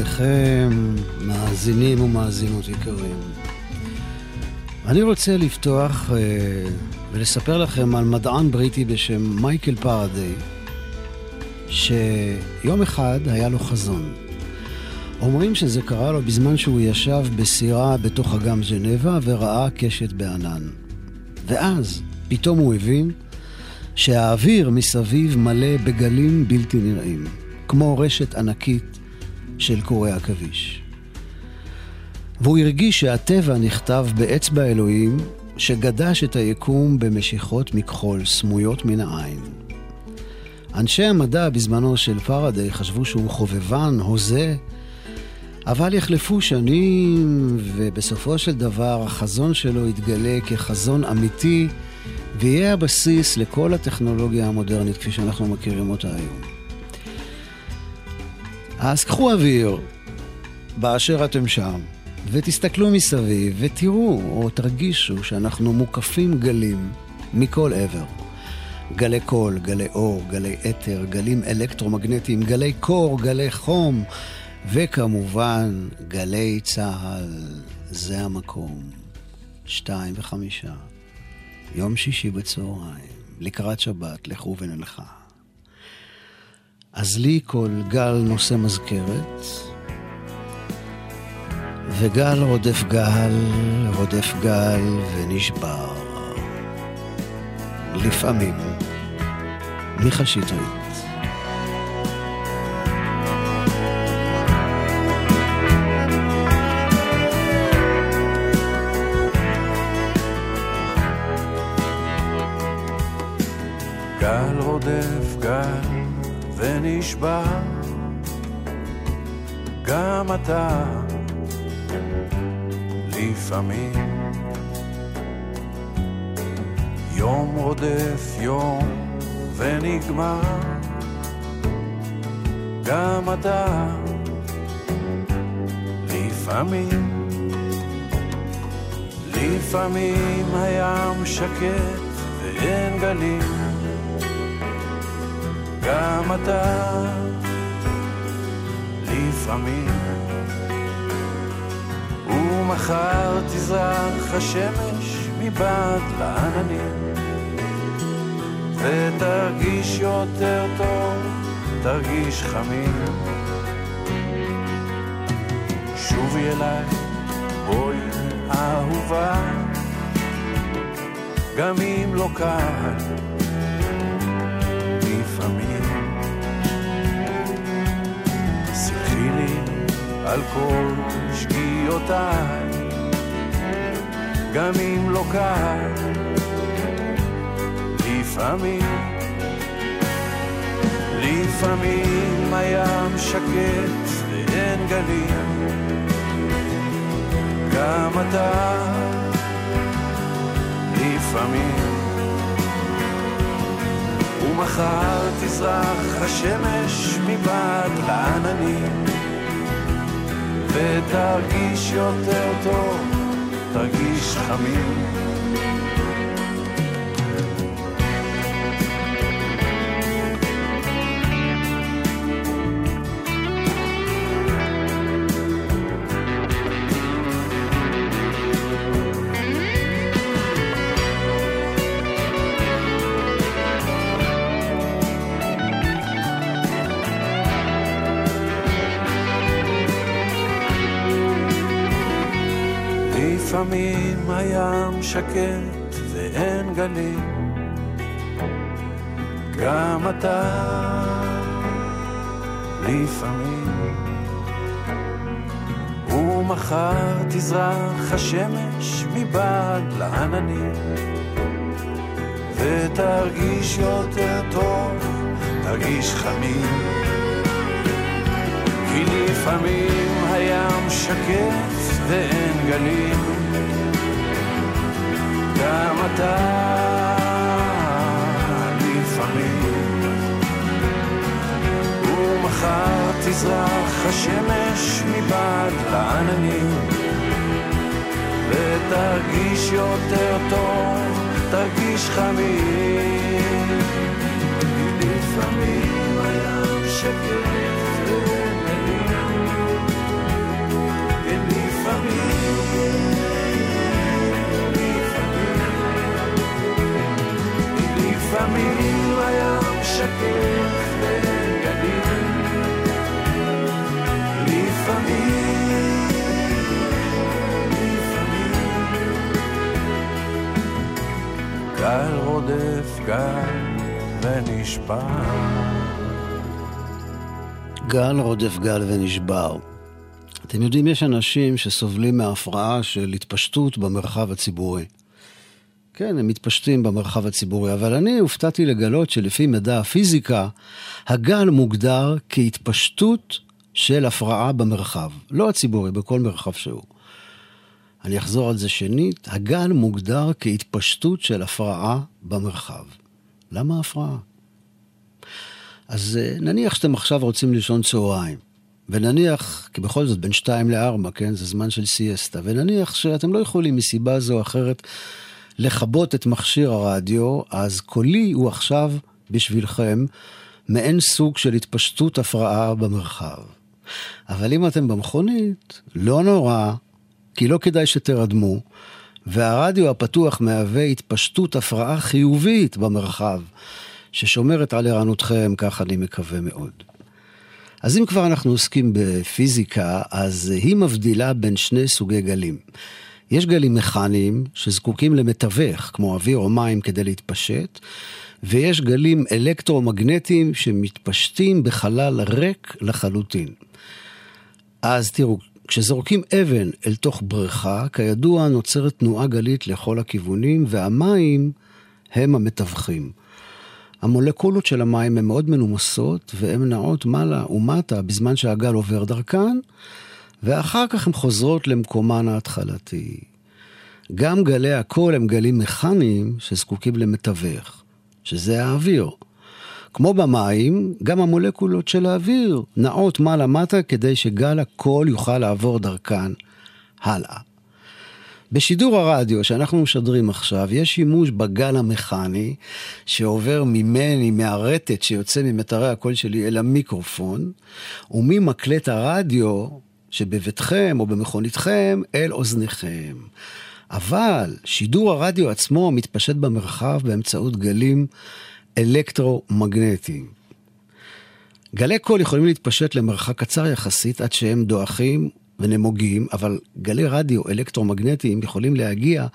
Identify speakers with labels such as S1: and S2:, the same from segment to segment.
S1: עליכם, מאזינים ומאזינות יקרים. אני רוצה לפתוח אה, ולספר לכם על מדען בריטי בשם מייקל פארדיי, שיום אחד היה לו חזון. אומרים שזה קרה לו בזמן שהוא ישב בסירה בתוך אגם ז'נבה וראה קשת בענן. ואז, פתאום הוא הבין שהאוויר מסביב מלא בגלים בלתי נראים, כמו רשת ענקית של קורי עכביש. והוא הרגיש שהטבע נכתב באצבע אלוהים שגדש את היקום במשיכות מכחול סמויות מן העין. אנשי המדע בזמנו של פרדיי חשבו שהוא חובבן, הוזה, אבל יחלפו שנים, ובסופו של דבר החזון שלו יתגלה כחזון אמיתי, ויהיה הבסיס לכל הטכנולוגיה המודרנית כפי שאנחנו מכירים אותה היום. אז קחו אוויר באשר אתם שם, ותסתכלו מסביב, ותראו או תרגישו שאנחנו מוקפים גלים מכל עבר. גלי קול, גלי אור, גלי אתר, גלים אלקטרומגנטיים, גלי קור, גלי חום, וכמובן, גלי צה"ל, זה המקום. שתיים וחמישה. יום שישי בצהריים, לקראת שבת, לכו ונלכה. אז לי כל גל נושא מזכרת, וגל רודף גל, רודף גל ונשבר. לפעמים, מיכה שטרית.
S2: ונשבע, גם אתה לפעמים. יום רודף יום ונגמר, גם אתה לפעמים. לפעמים הים שקט ואין גלים גם אתה. לפעמים. ומחר תזרח השמש מבעד לעננים. ותרגיש יותר טוב, תרגיש חמים. שובי אליי, בואי אהובה. גם אם לא קל על כל שגיאותיי, גם אם לא קל, לפעמים. לפעמים הים שקט ואין גלים, גם אתה, לפעמים. ומחר תזרח השמש מבעד לעננים ותרגיש יותר טוב, תרגיש חמים הים שקט ואין גלים, גם אתה לפעמים. ומחר תזרח השמש מבעד לעננים, ותרגיש יותר טוב, תרגיש חמים. כי לפעמים הים שקט ואין גלים, גם אתה מחר תזרח השמש מבעד לעננים. ותרגיש יותר טוב, תרגיש חמים. לפעמים הים שקט ונעים כן לפעמים לפעמים הים שקט גל רודף גל ונשבר.
S1: גל רודף גל ונשבר. אתם יודעים, יש אנשים שסובלים מהפרעה של התפשטות במרחב הציבורי. כן, הם מתפשטים במרחב הציבורי, אבל אני הופתעתי לגלות שלפי מדע הפיזיקה, הגל מוגדר כהתפשטות של הפרעה במרחב, לא הציבורי, בכל מרחב שהוא. אני אחזור על זה שנית, הגל מוגדר כהתפשטות של הפרעה במרחב. למה הפרעה? אז אה, נניח שאתם עכשיו רוצים לישון צהריים, ונניח, כי בכל זאת בין שתיים לארבע, כן, זה זמן של סיאסטה, ונניח שאתם לא יכולים מסיבה זו או אחרת לכבות את מכשיר הרדיו, אז קולי הוא עכשיו בשבילכם מעין סוג של התפשטות הפרעה במרחב. אבל אם אתם במכונית, לא נורא, כי לא כדאי שתרדמו, והרדיו הפתוח מהווה התפשטות הפרעה חיובית במרחב, ששומרת על ערנותכם, כך אני מקווה מאוד. אז אם כבר אנחנו עוסקים בפיזיקה, אז היא מבדילה בין שני סוגי גלים. יש גלים מכניים שזקוקים למתווך, כמו אוויר או מים, כדי להתפשט, ויש גלים אלקטרומגנטיים שמתפשטים בחלל ריק לחלוטין. אז תראו, כשזורקים אבן אל תוך בריכה, כידוע נוצרת תנועה גלית לכל הכיוונים, והמים הם המתווכים. המולקולות של המים הן מאוד מנומסות, והן נעות מעלה ומטה בזמן שהגל עובר דרכן, ואחר כך הן חוזרות למקומן ההתחלתי. גם גלי הקול הם גלים מכניים שזקוקים למתווך, שזה האוויר. כמו במים, גם המולקולות של האוויר נעות מעלה-מטה כדי שגל הקול יוכל לעבור דרכן הלאה. בשידור הרדיו שאנחנו משדרים עכשיו, יש שימוש בגל המכני שעובר ממני, מהרטט שיוצא ממטרי הקול שלי אל המיקרופון, וממקלט הרדיו שבביתכם או במכוניתכם אל אוזניכם. אבל שידור הרדיו עצמו מתפשט במרחב באמצעות גלים אלקטרומגנטיים. גלי קול יכולים להתפשט למרחק קצר יחסית עד שהם דועכים ונמוגים, אבל גלי רדיו אלקטרומגנטיים יכולים להגיע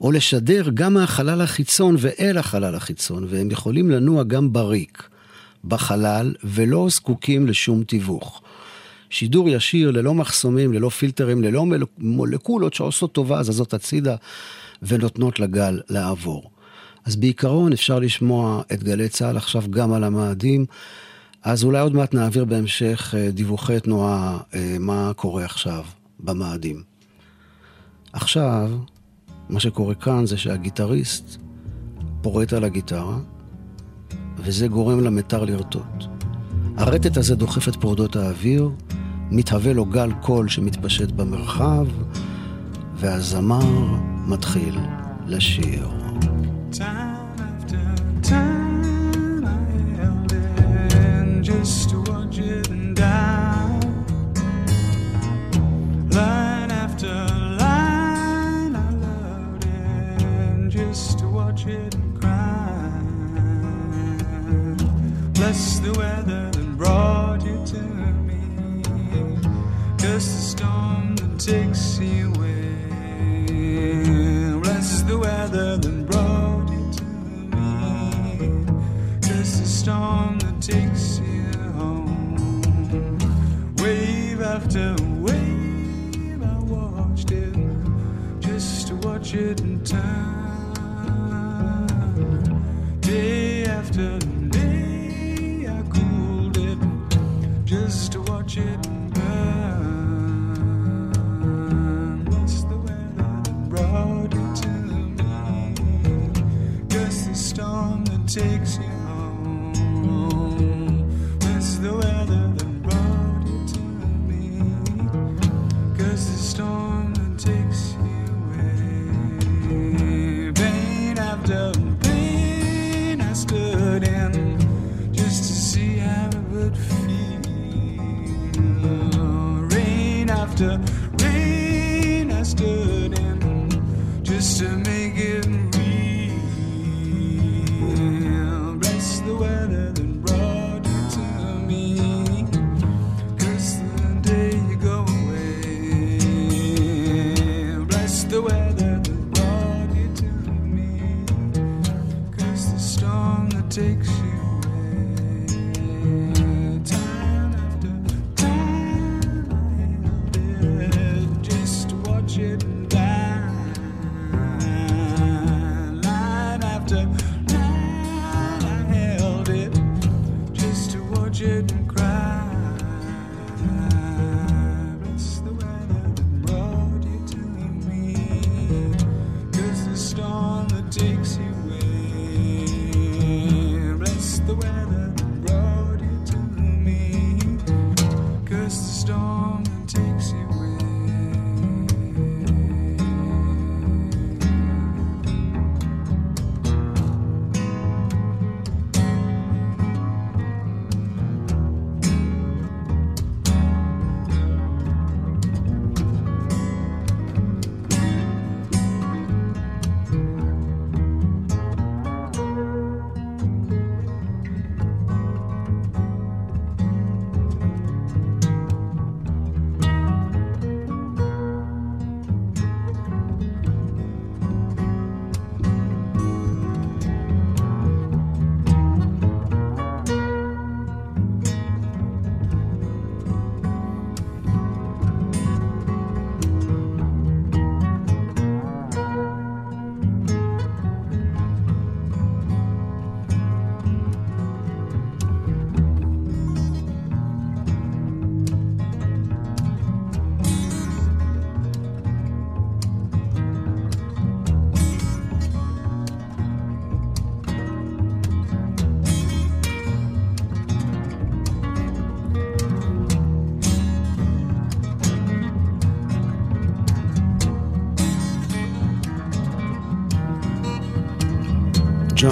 S1: או לשדר גם מהחלל החיצון ואל החלל החיצון, והם יכולים לנוע גם בריק, בחלל, ולא זקוקים לשום תיווך. שידור ישיר, ללא מחסומים, ללא פילטרים, ללא מולקולות שעושות טובה, זזות הצידה ונותנות לגל לעבור. אז בעיקרון אפשר לשמוע את גלי צה"ל עכשיו גם על המאדים. אז אולי עוד מעט נעביר בהמשך אה, דיווחי תנועה, אה, מה קורה עכשיו במאדים. עכשיו, מה שקורה כאן זה שהגיטריסט פורט על הגיטרה, וזה גורם למתר לרטוט. הרטט הזה דוחף את פורדות האוויר, מתהווה לו גל קול שמתפשט במרחב, והזמר מתחיל לשיר. The weather brought you to me. Curse the storm that takes you away. Blesses the weather that brought
S3: you to me. Curse the storm that takes you home. Wave after wave, I watched it just to watch it in time. Day after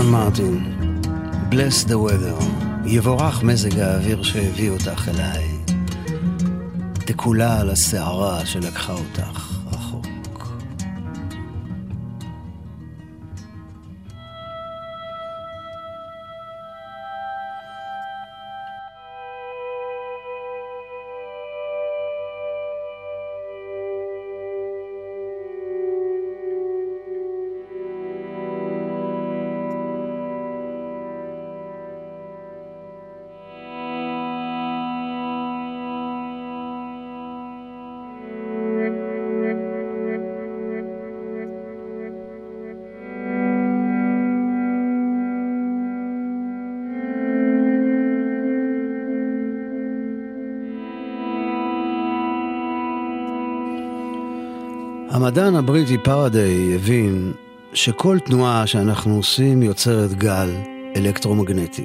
S1: ג'ון מרטין, Bless the weather, יבורך מזג האוויר שהביא אותך אליי. תקולה על הסערה שלקחה אותך המדען הבריטי פרדיי הבין שכל תנועה שאנחנו עושים יוצרת גל אלקטרומגנטי.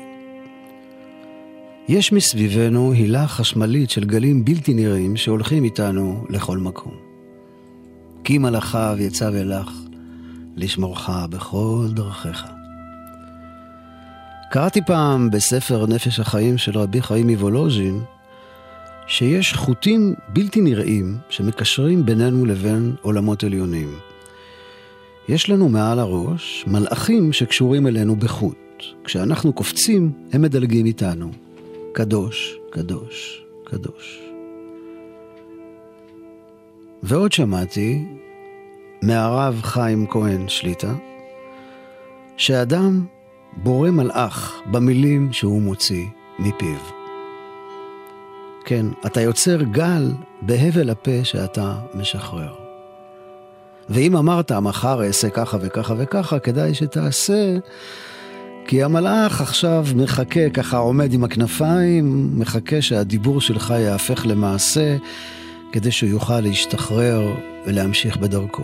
S1: יש מסביבנו הילה חשמלית של גלים בלתי נראים שהולכים איתנו לכל מקום. כי מלאכיו יצב אלך לשמורך בכל דרכיך. קראתי פעם בספר נפש החיים של רבי חיים מוולוז'ין, שיש חוטים בלתי נראים שמקשרים בינינו לבין עולמות עליונים. יש לנו מעל הראש מלאכים שקשורים אלינו בחוט. כשאנחנו קופצים, הם מדלגים איתנו. קדוש, קדוש, קדוש. ועוד שמעתי מהרב חיים כהן שליטה, שאדם בורא מלאך במילים שהוא מוציא מפיו. כן, אתה יוצר גל בהבל הפה שאתה משחרר. ואם אמרת, מחר אעשה ככה וככה וככה, כדאי שתעשה כי המלאך עכשיו מחכה, ככה עומד עם הכנפיים, מחכה שהדיבור שלך יהפך למעשה, כדי שהוא יוכל להשתחרר ולהמשיך בדרכו.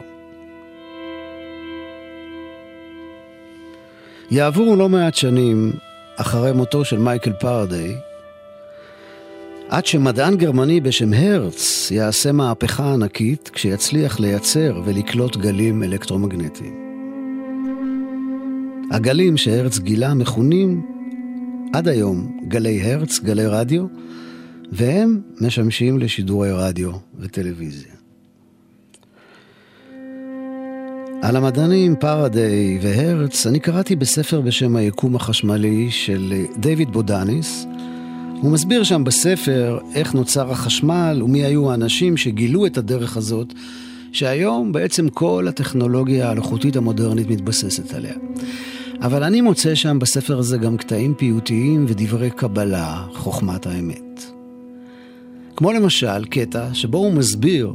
S1: יעברו לא מעט שנים אחרי מותו של מייקל פרדיי, עד שמדען גרמני בשם הרץ יעשה מהפכה ענקית כשיצליח לייצר ולקלוט גלים אלקטרומגנטיים. הגלים שהרץ גילה מכונים עד היום גלי הרץ, גלי רדיו, והם משמשים לשידורי רדיו וטלוויזיה. על המדענים פרדיי והרץ אני קראתי בספר בשם היקום החשמלי של דיוויד בודניס. הוא מסביר שם בספר איך נוצר החשמל ומי היו האנשים שגילו את הדרך הזאת, שהיום בעצם כל הטכנולוגיה האלחוטית המודרנית מתבססת עליה. אבל אני מוצא שם בספר הזה גם קטעים פיוטיים ודברי קבלה, חוכמת האמת. כמו למשל קטע שבו הוא מסביר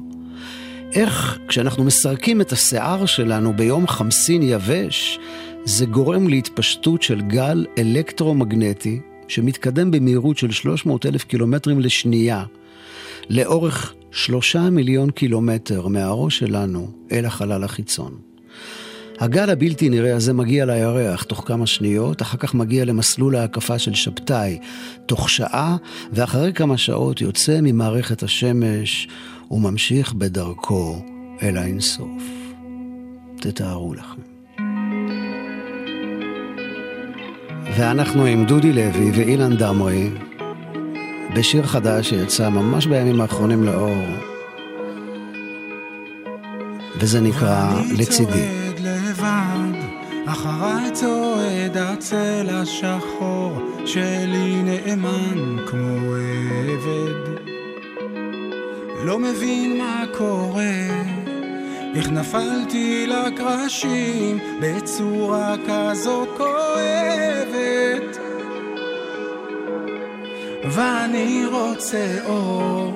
S1: איך כשאנחנו מסרקים את השיער שלנו ביום חמסין יבש, זה גורם להתפשטות של גל אלקטרומגנטי שמתקדם במהירות של 300 אלף קילומטרים לשנייה, לאורך שלושה מיליון קילומטר מהראש שלנו אל החלל החיצון. הגל הבלתי נראה הזה מגיע לירח תוך כמה שניות, אחר כך מגיע למסלול ההקפה של שבתאי תוך שעה, ואחרי כמה שעות יוצא ממערכת השמש וממשיך בדרכו אל האינסוף. תתארו לכם. ואנחנו עם דודי לוי ואילן דמרי בשיר חדש שיצא ממש בימים האחרונים לאור, וזה נקרא לצידי.
S3: אחריי צועד הצל השחור, שלי נאמן כמו עבד. לא מבין מה קורה, איך נפלתי לקרשים בצורה כזאת כואבת. ואני רוצה אור,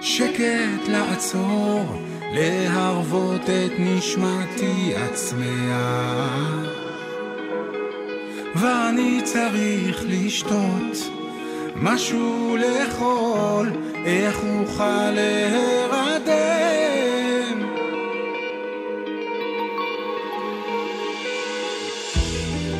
S3: שקט לעצור, להרוות את נשמתי הצמאה. ואני צריך לשתות משהו לאכול, איך אוכל להירדם?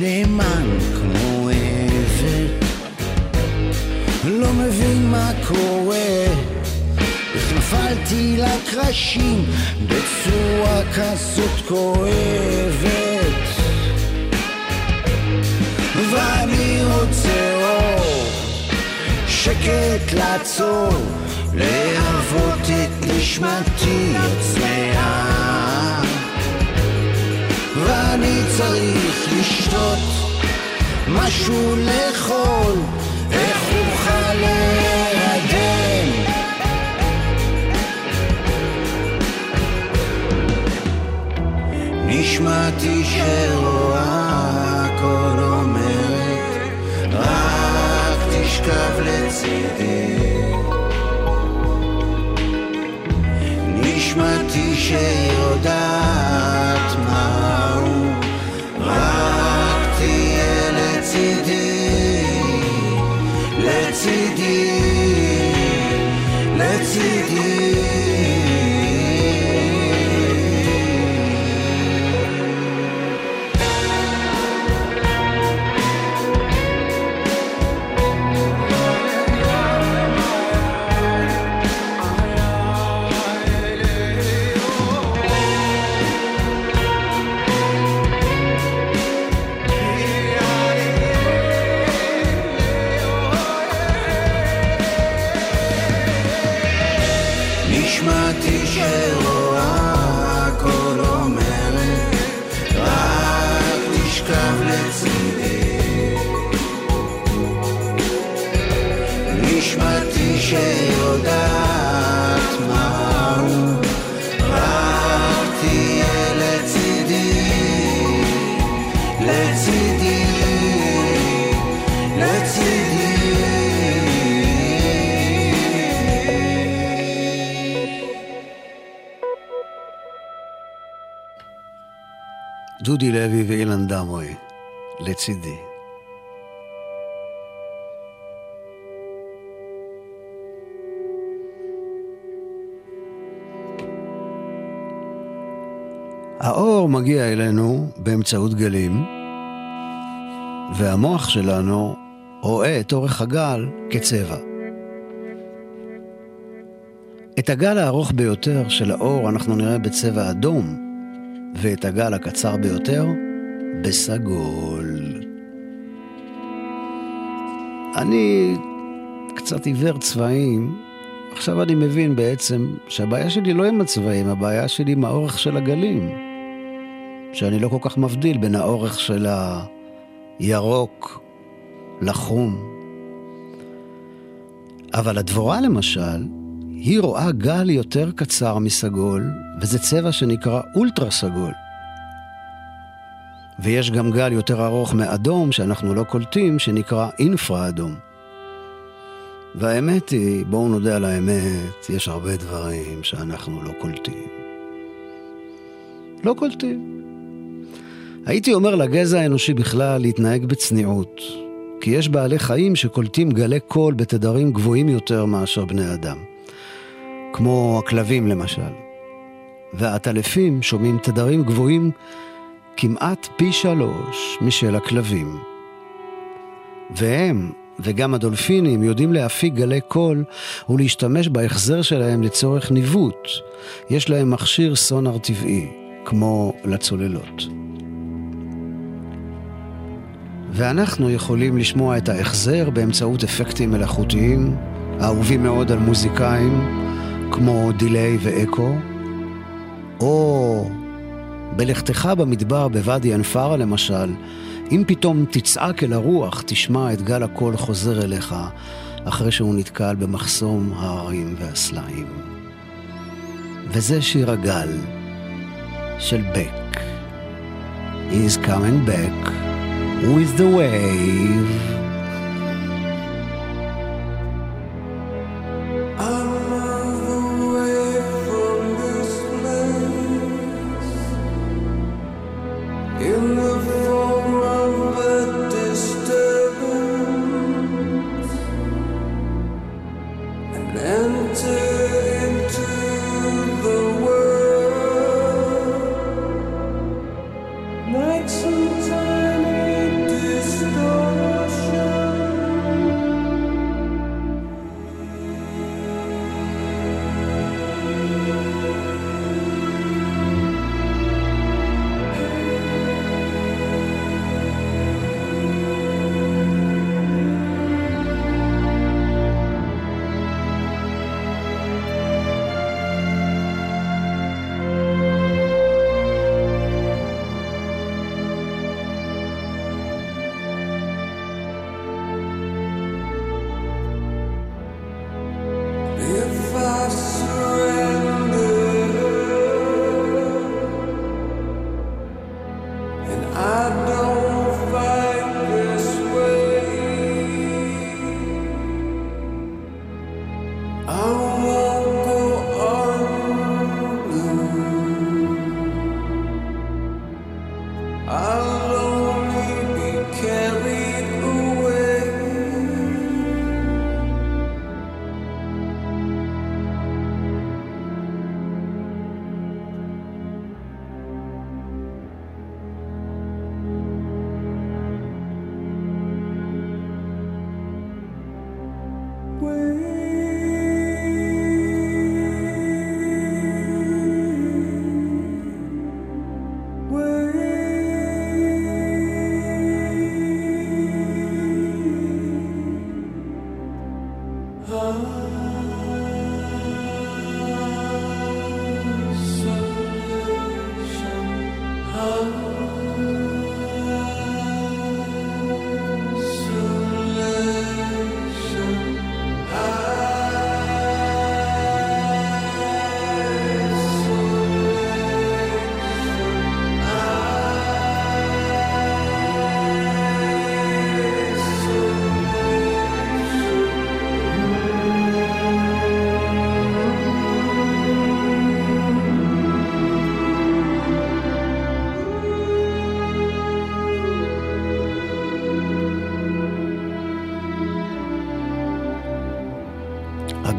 S4: נאמן כמו עבד. לא מבין מה קורה, איך נפלתי לקרשים בצורה כזאת כואבת. ואני רוצה אור, שקט לעצור, להרוות את נשמתי הצמאה. ואני צריך לשתות משהו לאכול, איך אוכל להירדם? נשמתי שרואה הכל אומרת, רק תשכב לצידי. נשמתי שיודעת
S1: דודי לוי ואילן דמוי, לצידי. האור מגיע אלינו באמצעות גלים, והמוח שלנו רואה את אורך הגל כצבע. את הגל הארוך ביותר של האור אנחנו נראה בצבע אדום, ואת הגל הקצר ביותר בסגול. אני קצת עיוור צבעים, עכשיו אני מבין בעצם שהבעיה שלי לא עם הצבעים, הבעיה שלי עם האורך של הגלים. שאני לא כל כך מבדיל בין האורך של הירוק לחום. אבל הדבורה למשל, היא רואה גל יותר קצר מסגול, וזה צבע שנקרא אולטרה סגול. ויש גם גל יותר ארוך מאדום שאנחנו לא קולטים, שנקרא אינפרה אדום. והאמת היא, בואו נודה על האמת, יש הרבה דברים שאנחנו לא קולטים. לא קולטים. הייתי אומר לגזע האנושי בכלל להתנהג בצניעות, כי יש בעלי חיים שקולטים גלי קול בתדרים גבוהים יותר מאשר בני אדם. כמו הכלבים למשל. והעטלפים שומעים תדרים גבוהים כמעט פי שלוש משל הכלבים. והם, וגם הדולפינים, יודעים להפיק גלי קול ולהשתמש בהחזר שלהם לצורך ניווט. יש להם מכשיר סונאר טבעי, כמו לצוללות. ואנחנו יכולים לשמוע את ההחזר באמצעות אפקטים מלאכותיים, האהובים מאוד על מוזיקאים, כמו דיליי ואקו, או בלכתך במדבר בוואדי אנפרה למשל, אם פתאום תצעק אל הרוח, תשמע את גל הקול חוזר אליך, אחרי שהוא נתקל במחסום ההרים והסלעים. וזה שיר הגל של בק. He's coming back with the wave.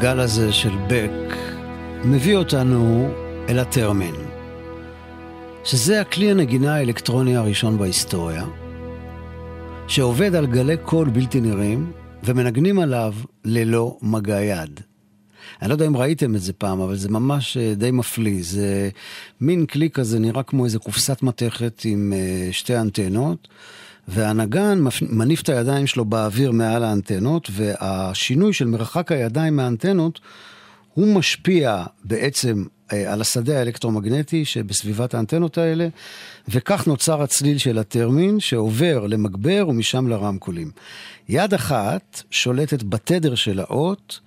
S1: הגל הזה של בק מביא אותנו אל הטרמין, שזה הכלי הנגינה האלקטרוני הראשון בהיסטוריה, שעובד על גלי קול בלתי נראים ומנגנים עליו ללא מגע יד. אני לא יודע אם ראיתם את זה פעם, אבל זה ממש אה, די מפליא. זה מין כלי כזה, נראה כמו איזה קופסת מתכת עם אה, שתי אנטנות, והנגן מניף את הידיים שלו באוויר מעל האנטנות, והשינוי של מרחק הידיים מהאנטנות, הוא משפיע בעצם אה, על השדה האלקטרומגנטי שבסביבת האנטנות האלה, וכך נוצר הצליל של הטרמין שעובר למגבר ומשם לרמקולים. יד אחת שולטת בתדר של האות,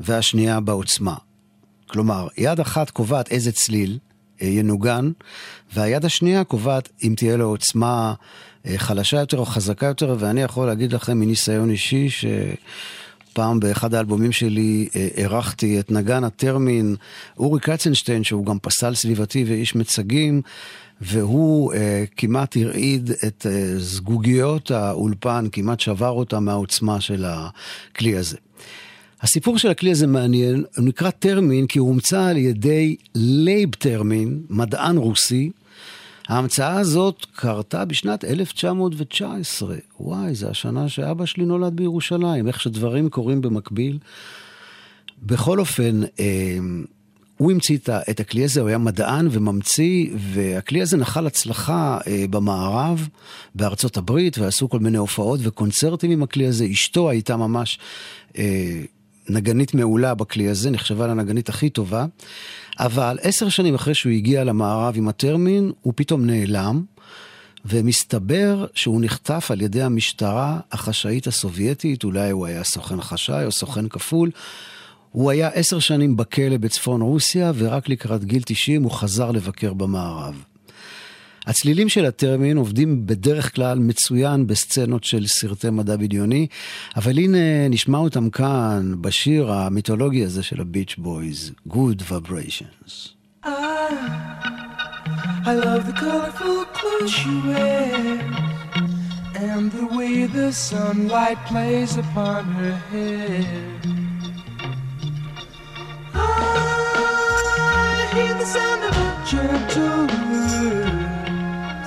S1: והשנייה בעוצמה. כלומר, יד אחת קובעת איזה צליל אה, ינוגן, והיד השנייה קובעת אם תהיה לו עוצמה חלשה יותר או חזקה יותר, ואני יכול להגיד לכם מניסיון אישי שפעם באחד האלבומים שלי אירחתי אה, את נגן הטרמין אורי קצנשטיין, שהוא גם פסל סביבתי ואיש מצגים. והוא אה, כמעט הרעיד את אה, זגוגיות האולפן, כמעט שבר אותה מהעוצמה של הכלי הזה. הסיפור של הכלי הזה מעניין, הוא נקרא טרמין כי הוא הומצא על ידי לייב טרמין, מדען רוסי. ההמצאה הזאת קרתה בשנת 1919. וואי, זו השנה שאבא שלי נולד בירושלים, איך שדברים קורים במקביל. בכל אופן, אה, הוא המציא את הכלי הזה, הוא היה מדען וממציא, והכלי הזה נחל הצלחה אה, במערב, בארצות הברית, ועשו כל מיני הופעות וקונצרטים עם הכלי הזה. אשתו הייתה ממש אה, נגנית מעולה בכלי הזה, נחשבה לנגנית הכי טובה, אבל עשר שנים אחרי שהוא הגיע למערב עם הטרמין, הוא פתאום נעלם, ומסתבר שהוא נחטף על ידי המשטרה החשאית הסובייטית, אולי הוא היה סוכן חשאי או סוכן כפול. הוא היה עשר שנים בכלא בצפון רוסיה, ורק לקראת גיל 90 הוא חזר לבקר במערב. הצלילים של הטרמין עובדים בדרך כלל מצוין בסצנות של סרטי מדע בדיוני, אבל הנה נשמע אותם כאן בשיר המיתולוגי הזה של הביץ' בויז, Good Vibrations.
S5: I, I love the colorful clothes she wears and the way the sunlight plays upon her hair. I hear the sound of a gentle word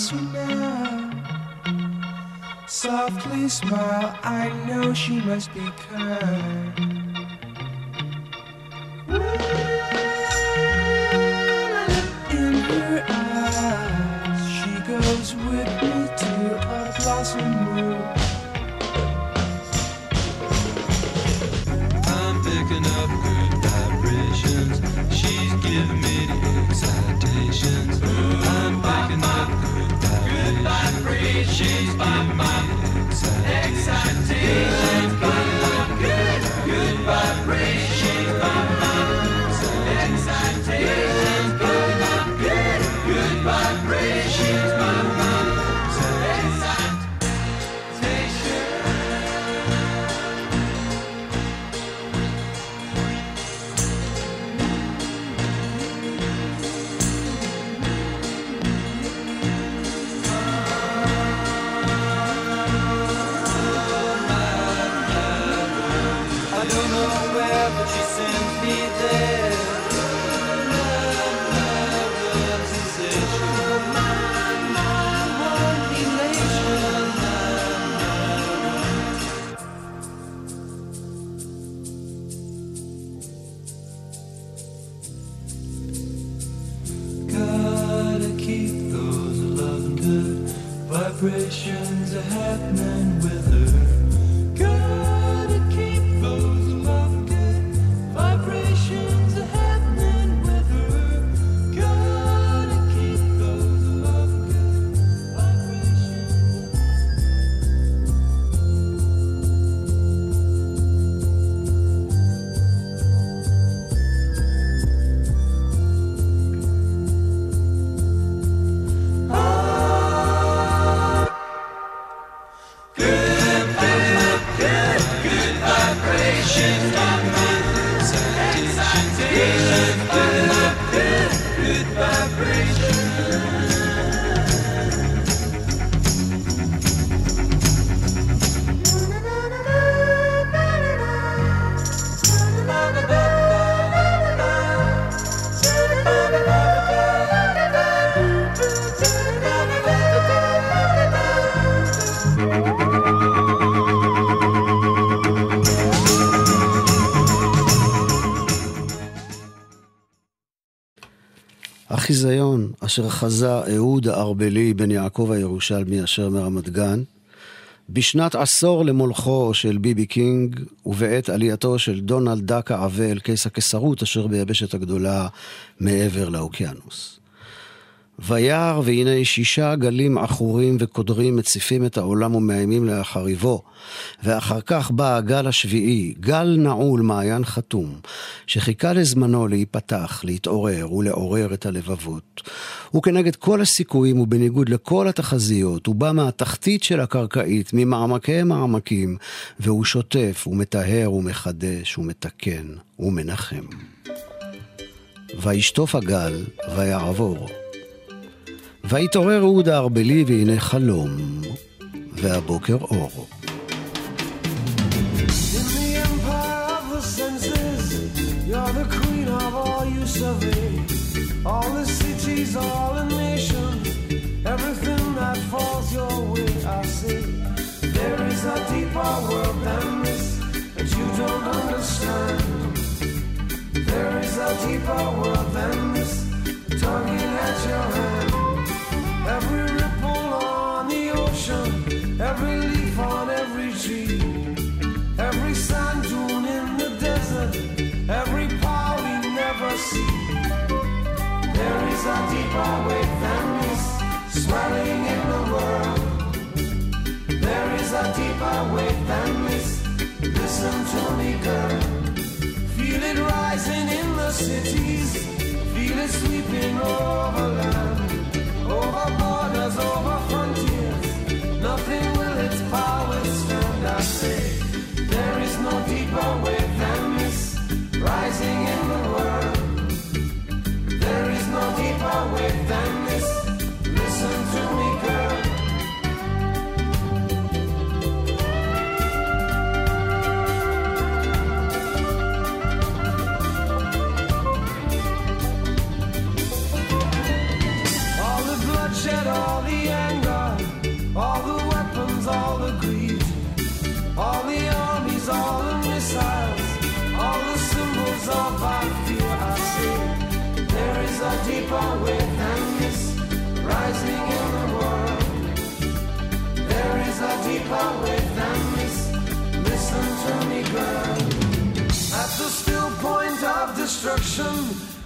S5: Closer now. Softly smile, I know she must be kind. In
S6: vibrations are happening with her.
S1: אשר חזה אהוד הארבלי בן יעקב הירושלמי אשר מרמת גן, בשנת עשור למולכו של ביבי קינג, ובעת עלייתו של דונלד דק העבה אל כס הקיסרות אשר ביבשת הגדולה מעבר לאוקיינוס. וירא והנה שישה גלים עכורים וקודרים מציפים את העולם ומאיימים להחריבו. ואחר כך בא הגל השביעי, גל נעול מעיין חתום, שחיכה לזמנו להיפתח, להתעורר ולעורר את הלבבות. וכנגד כל הסיכויים ובניגוד לכל התחזיות, הוא בא מהתחתית של הקרקעית, ממעמקי מעמקים, והוא שוטף ומטהר ומחדש ומתקן ומנחם. וישטוף הגל ויעבור. ויתעורר אהוד הארבלי והנה חלום, והבוקר אור.
S5: Deeper world There is a deeper wave than this, swelling in the world. There is a deeper than this. Listen to me, girl. Feel it rising in the cities, feel it sweeping over land, over borders, over frontiers. Nothing will its power stand, I say. There is no deeper wave Listen to me, girl. All the bloodshed, all the anger, all the weapons, all the greed, all the armies, all the missiles, all the symbols of our fear. I say there is a deeper wave At the still point of destruction,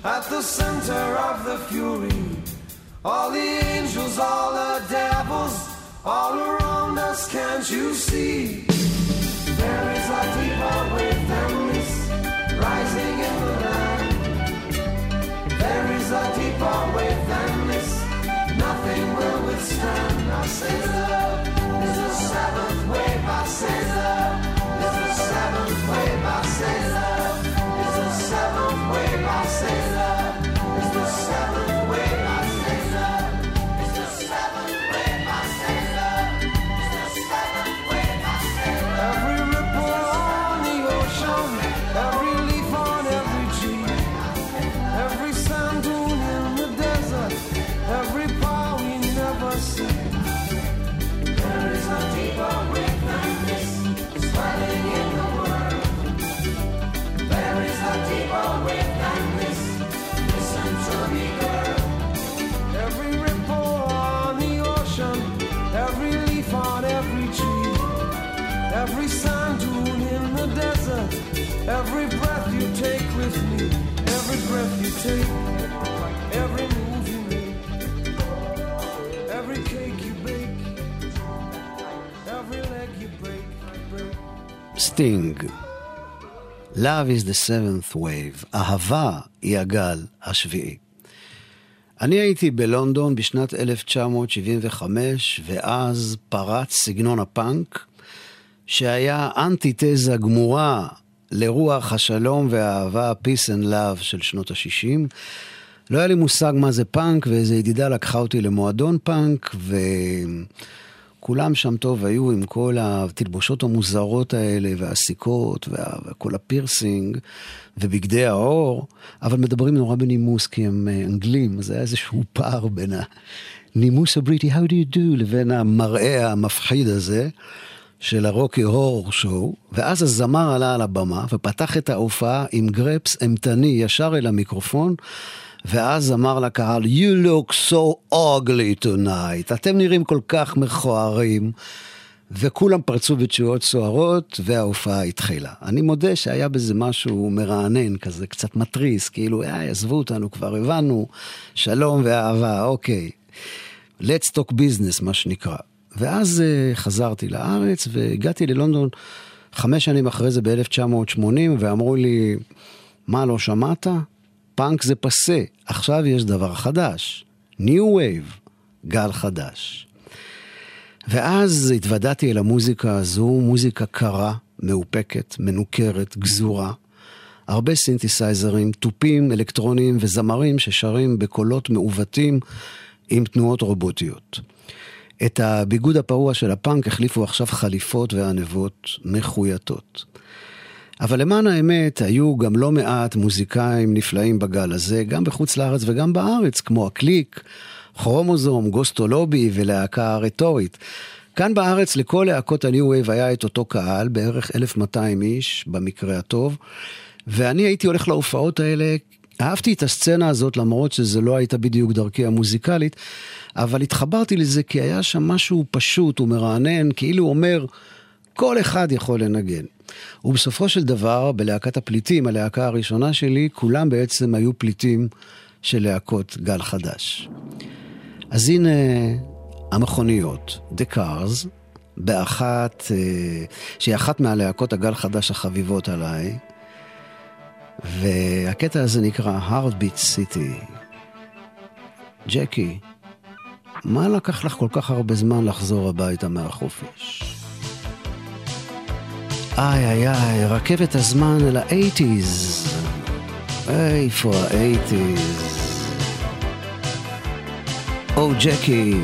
S5: at the center of the fury. All the angels, all the devils, all around us, can't you see? There is a deeper wave than this, rising in the land. There is a deeper wave than this, nothing will withstand. I say love it's a seventh wave by Caesar. There's the seventh wave I Caesar. Every breath you take with me, every breath you take, every move you make, every cake you bake, every leg you break, break.
S1: סטינג. Love is the seventh wave. אהבה היא הגל השביעי. אני הייתי בלונדון בשנת 1975, ואז פרץ סגנון הפאנק, שהיה אנטיתזה גמורה לרוח השלום והאהבה, peace and love של שנות ה-60. לא היה לי מושג מה זה פאנק, ואיזו ידידה לקחה אותי למועדון פאנק, וכולם שם טוב היו עם כל התלבושות המוזרות האלה, והסיכות, וה... וכל הפירסינג, ובגדי העור, אבל מדברים נורא בנימוס, כי הם אה, אנגלים, אז היה איזשהו פער בין הנימוס הבריטי, How do you do, לבין המראה המפחיד הזה. של הרוקי הורר שואו, ואז הזמר עלה על הבמה ופתח את ההופעה עם גרפס אימתני ישר אל המיקרופון, ואז אמר לקהל, You look so ugly tonight, אתם נראים כל כך מכוערים. וכולם פרצו בתשואות סוערות, וההופעה התחילה. אני מודה שהיה בזה משהו מרענן כזה, קצת מתריס, כאילו, איי, עזבו אותנו, כבר הבנו, שלום ואהבה, אוקיי. let's talk business, מה שנקרא. ואז uh, חזרתי לארץ והגעתי ללונדון חמש שנים אחרי זה ב-1980, ואמרו לי, מה, לא שמעת? פאנק זה פסה, עכשיו יש דבר חדש. New Wave, גל חדש. ואז התוודעתי אל המוזיקה הזו, מוזיקה קרה, מאופקת, מנוכרת, גזורה. הרבה סינתסייזרים, תופים אלקטרוניים וזמרים ששרים בקולות מעוותים עם תנועות רובוטיות. את הביגוד הפרוע של הפאנק החליפו עכשיו חליפות וענבות מחויטות. אבל למען האמת, היו גם לא מעט מוזיקאים נפלאים בגל הזה, גם בחוץ לארץ וגם בארץ, כמו הקליק, כרומוזום, גוסטולובי ולהקה רטורית. כאן בארץ לכל להקות ה new wave היה את אותו קהל, בערך 1,200 איש במקרה הטוב, ואני הייתי הולך להופעות האלה, אהבתי את הסצנה הזאת למרות שזה לא הייתה בדיוק דרכי המוזיקלית, אבל התחברתי לזה כי היה שם משהו פשוט ומרענן, כאילו אומר, כל אחד יכול לנגן. ובסופו של דבר, בלהקת הפליטים, הלהקה הראשונה שלי, כולם בעצם היו פליטים של להקות גל חדש. אז הנה המכוניות, The Cars, באחת, אה, שהיא אחת מהלהקות הגל חדש החביבות עליי, והקטע הזה נקרא Heartbeat City. ג'קי, מה לקח לך כל כך הרבה זמן לחזור הביתה מהחופש? איי איי איי, רכבת הזמן אל האייטיז. איפה האייטיז? או ג'קי.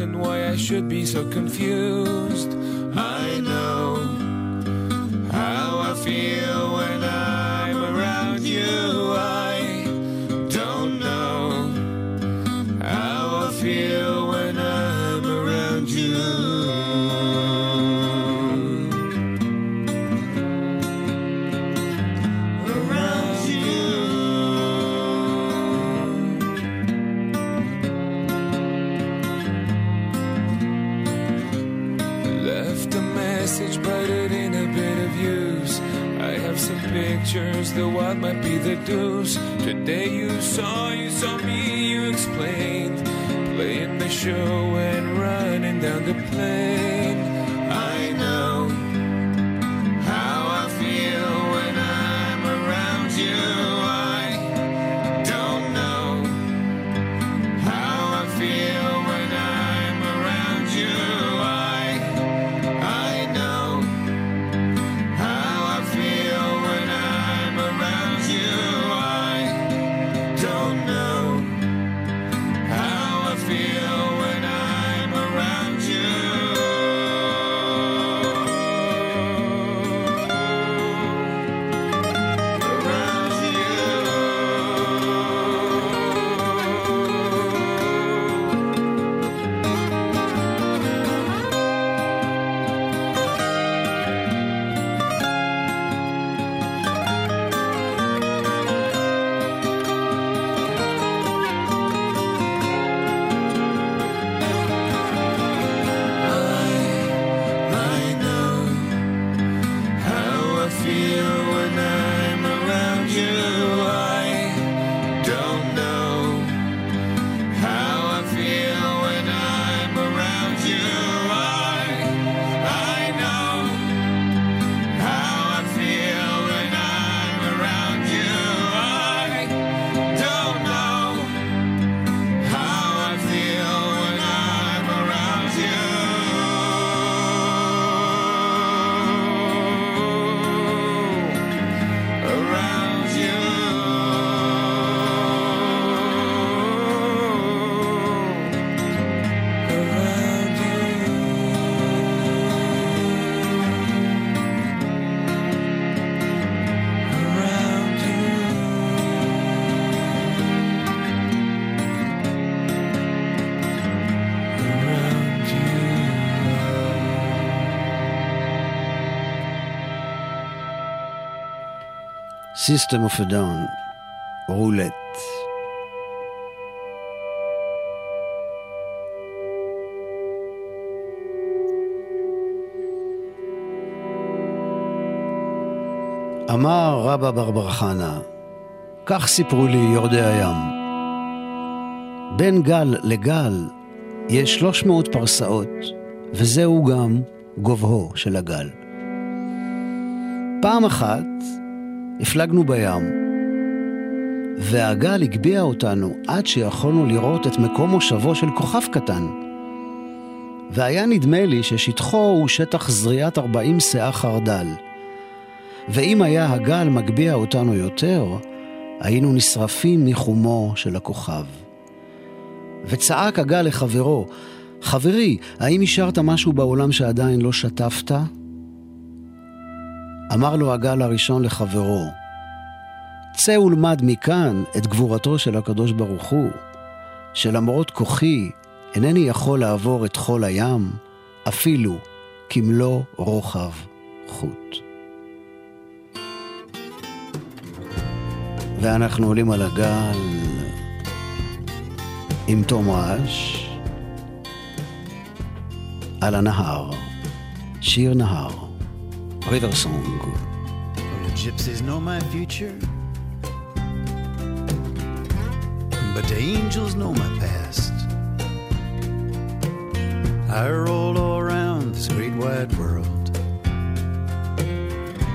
S7: and
S2: why I should be so confused.
S1: System of a Down, רולט. אמר רבא ברבר חנה, כך סיפרו לי יורדי הים. בין גל לגל יש 300 פרסאות, וזהו גם גובהו של הגל. פעם אחת הפלגנו בים, והגל הגביע אותנו עד שיכולנו לראות את מקום מושבו של כוכב קטן. והיה נדמה לי ששטחו הוא שטח זריעת 40 שאה חרדל. ואם היה הגל מגביע אותנו יותר, היינו נשרפים מחומו של הכוכב. וצעק הגל לחברו, חברי, האם השארת משהו בעולם שעדיין לא שטפת? אמר לו הגל הראשון לחברו, צא ולמד מכאן את גבורתו של הקדוש ברוך הוא, שלמרות כוחי אינני יכול לעבור את חול הים, אפילו כמלוא רוחב חוט. ואנחנו עולים על הגל עם תום רעש, על הנהר, שיר נהר, aveva un song.
S8: Well, the gypsies know my future, but the angels know my past. I roll all around this great wide world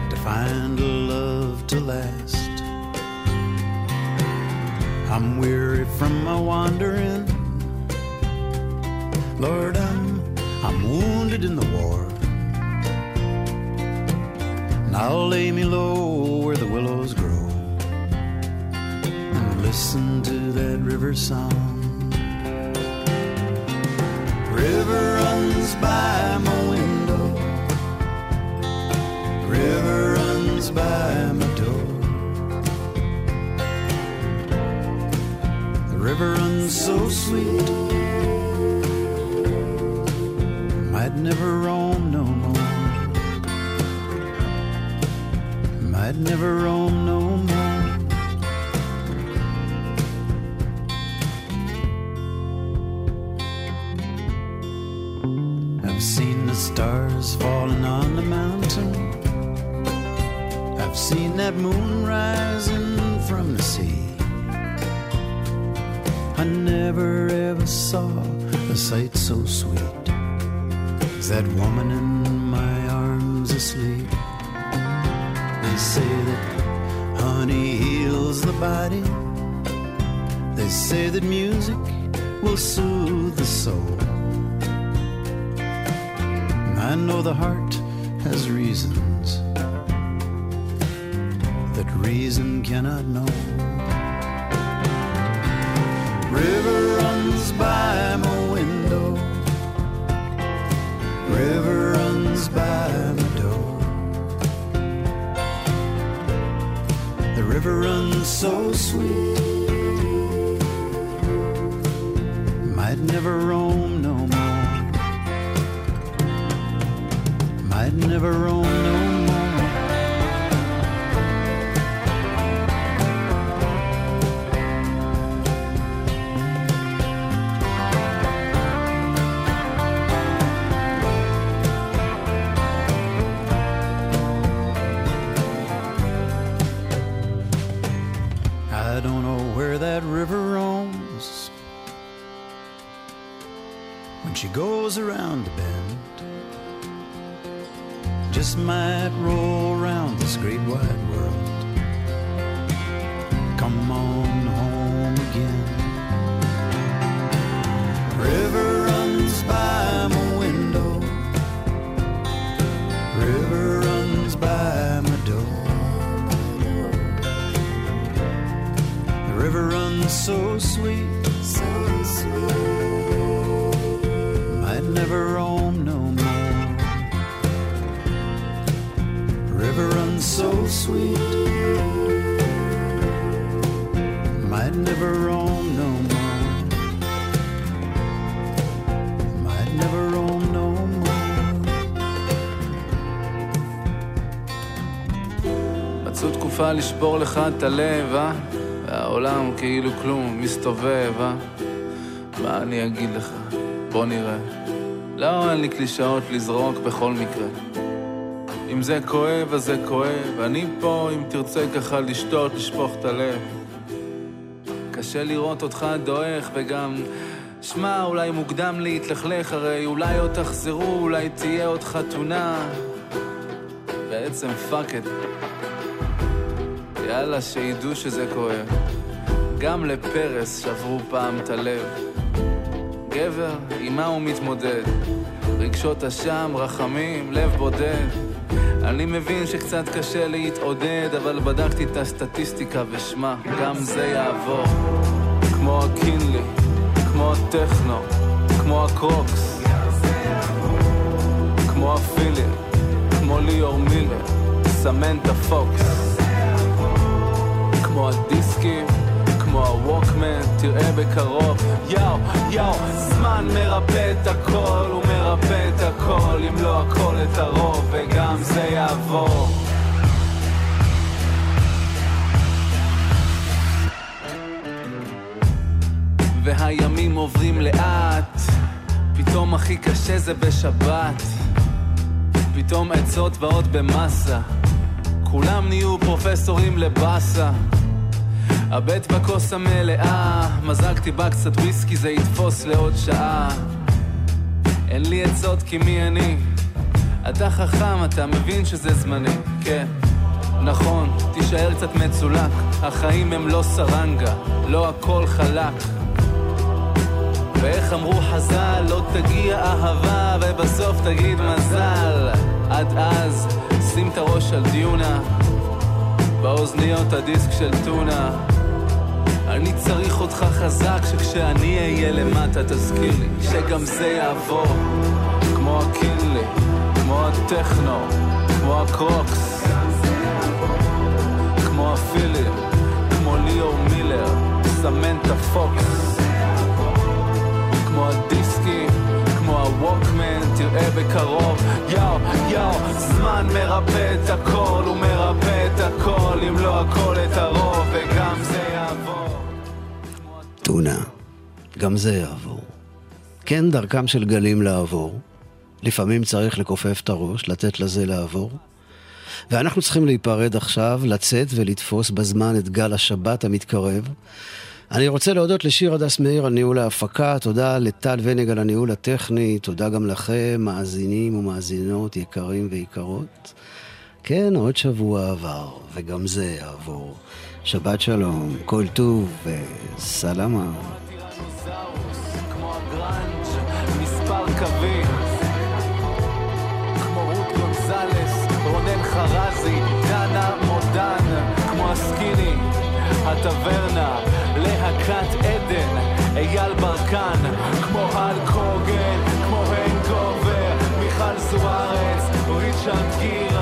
S8: to find a love to last. I'm weary from my wandering. Lord, I'm, I'm wounded in the war. I'll lay me low where the willows grow and listen to that river song. River runs by my window, river runs by my door. The river runs so sweet, might never roam might never roam no more. I've seen the stars falling on the mountain. I've seen that moon rising from the sea. I never ever saw a sight so sweet as that woman in my arms asleep. They say that honey heals the body. They say that music will soothe the soul. I know the heart has reasons that reason cannot know. River runs by my window. River so sweet. Might never roam no more. Might never roam she goes around the bend. Just might roll around this great wide world. Come on home again. River runs by my window. River runs by my door. The river runs so sweet, sweet. Might never roam no more. Might never roam no more.
S9: מצאו תקופה לשבור לך את הלב, אה? והעולם כאילו כלום, מסתובב, אה? מה אני אגיד לך? בוא נראה. לא, אין לי קלישאות לזרוק בכל מקרה. אם זה כואב, אז זה כואב. אני פה, אם תרצה ככה לשתות, לשפוך את הלב. קשה לראות אותך דועך, וגם... שמע, אולי מוקדם להתלכלך, הרי אולי עוד תחזרו, אולי תהיה עוד חתונה. בעצם fuck it. יאללה, שידעו שזה כואב. גם לפרס שברו פעם את הלב. גבר, עם מה הוא מתמודד? רגשות אשם, רחמים, לב בודד. אני מבין שקצת קשה להתעודד, אבל בדקתי את הסטטיסטיקה ושמע, גם זה יעבור. כמו הקינלי, כמו הטכנו, כמו הקרוקס, כמו הפילים, כמו ליאור מילר, סמנטה פוקס, כמו הדיסקים, כמו הווקמן, תראה בקרוב, יאו, יאו, זמן מרפא את הכל, הוא מרפא את הכל, אם לא הכל את הרוב, וגם זה יעבור. והימים עוברים לאט, פתאום הכי קשה זה בשבת. פתאום עצות באות במסה, כולם נהיו פרופסורים לבאסה. הבט בכוס המלאה, מזגתי בה קצת וויסקי, זה יתפוס לעוד שעה. אין לי עצות כי מי אני? אתה חכם, אתה מבין שזה זמני, כן. נכון, תישאר קצת מצולק, החיים הם לא סרנגה, לא הכל חלק. ואיך אמרו חז"ל, לא תגיע אהבה ובסוף תגיד מזל. עד אז, שים את הראש על דיונה, באוזניות הדיסק של טונה. אני צריך אותך חזק, שכשאני אהיה למטה תזכיר לי שגם זה יעבור. כמו הקינלי, כמו הטכנו, כמו הקרוקס, כמו הפילים, כמו ליאור מילר, סמנטה פוקס. כמו הדיסקים, כמו הווקמן, תראה בקרוב, יאו, יאו, זמן מרפא את הכל, הוא מרפא את הכל, אם לא הכל את הרוב, וגם זה יעבור.
S1: טונה, גם זה יעבור. כן, דרכם של גלים לעבור. לפעמים צריך לכופף את הראש, לתת לזה לעבור. ואנחנו צריכים להיפרד עכשיו, לצאת ולתפוס בזמן את גל השבת המתקרב. אני רוצה להודות לשיר הדס מאיר על ניהול ההפקה, תודה לטל ונג על הניהול הטכני, תודה גם לכם, מאזינים ומאזינות יקרים ויקרות. כן, עוד שבוע עבר, וגם זה יעבור. שבת שלום, כל טוב וסלמה.
S9: הטברנה, להקת עדן, אייל ברקן, כמו הל קוגן, כמו הנגובר, מיכל זוארץ, ריצ'רד גיר,